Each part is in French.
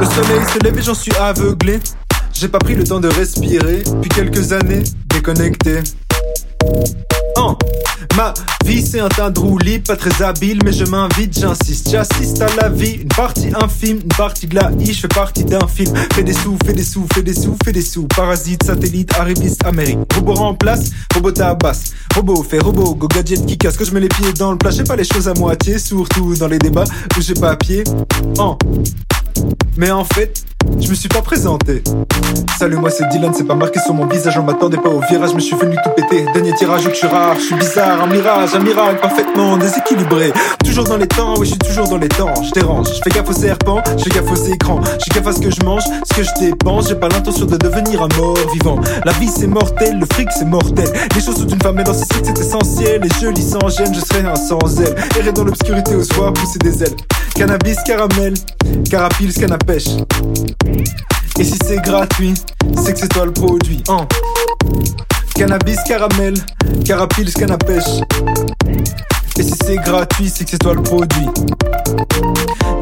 Le soleil se lève j'en suis aveuglé. J'ai pas pris le temps de respirer, puis quelques années déconnecté. Oh. Ma vie c'est un tas de roulis, pas très habile mais je m'invite, j'insiste, j'assiste à la vie, une partie infime, une partie de la I, je fais partie d'un film, fais des sous, fais des sous, fais des sous, fais des sous, parasite, satellite, arriviste, Amérique, robot remplace, robot tabasse, robot fait robot, go gadget qui casse, que je mets les pieds dans le plat, j'ai pas les choses à moitié, surtout dans les débats où j'ai pas pied, oh. Mais en fait, je me suis pas présenté. Salut, moi c'est Dylan, c'est pas marqué sur mon visage, on m'attendait pas au virage, mais je suis venu tout péter. Dernier tirage je suis rare, je suis bizarre, un mirage, un miracle parfaitement déséquilibré. Toujours dans les temps, oui, je suis toujours dans les temps. Je dérange, je fais gaffe aux serpents, je fais gaffe aux écrans, je fais gaffe à ce que je mange, ce que je dépense. J'ai pas l'intention de devenir un mort vivant. La vie c'est mortel, le fric c'est mortel. Les choses sont une femme, mais dans ce c'est essentiel. Et je lis sans gêne, je serai un sans aile. Errer dans l'obscurité au soir, pousser des ailes. Cannabis, caramel, carapils, canne à. Et si c'est gratuit, c'est que c'est toi le produit. Hein. Cannabis, caramel, carapils, canne à. Et si c'est gratuit, c'est que c'est toi le produit.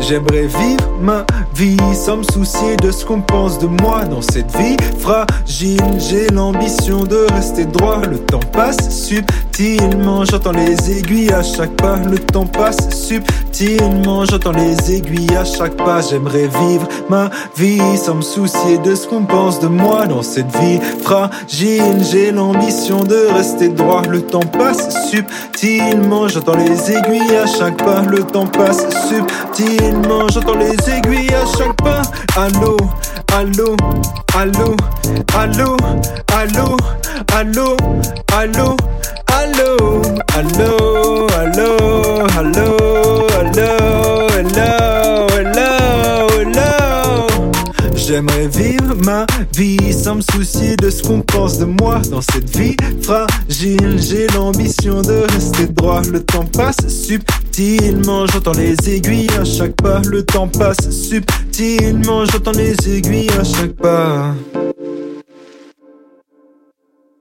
J'aimerais vivre ma vie sans me soucier de ce qu'on pense de moi dans cette vie fragile. J'ai l'ambition de rester droit. Le temps passe subtilement. J'entends les aiguilles à chaque pas. Le temps passe subtilement. J'entends les aiguilles à chaque pas. J'aimerais vivre ma vie sans me soucier de ce qu'on pense de moi dans cette vie fragile. J'ai l'ambition de rester droit. Le temps passe subtilement. J'entends les aiguilles à chaque pas. Le temps passe subtilement. J'entends les aiguilles à chaque pas. Allô, allô, allô, allô, allô, allô, allô, allô, allô, allô, allô, allô, hello, J'aimerais vivre ma vie sans me soucier de ce qu'on pense de moi dans cette vie fragile. J'ai l'ambition de rester droit. Le temps passe subtilement. J'entends les aiguilles à chaque pas. Le temps passe subtilement. J'entends les aiguilles à chaque pas.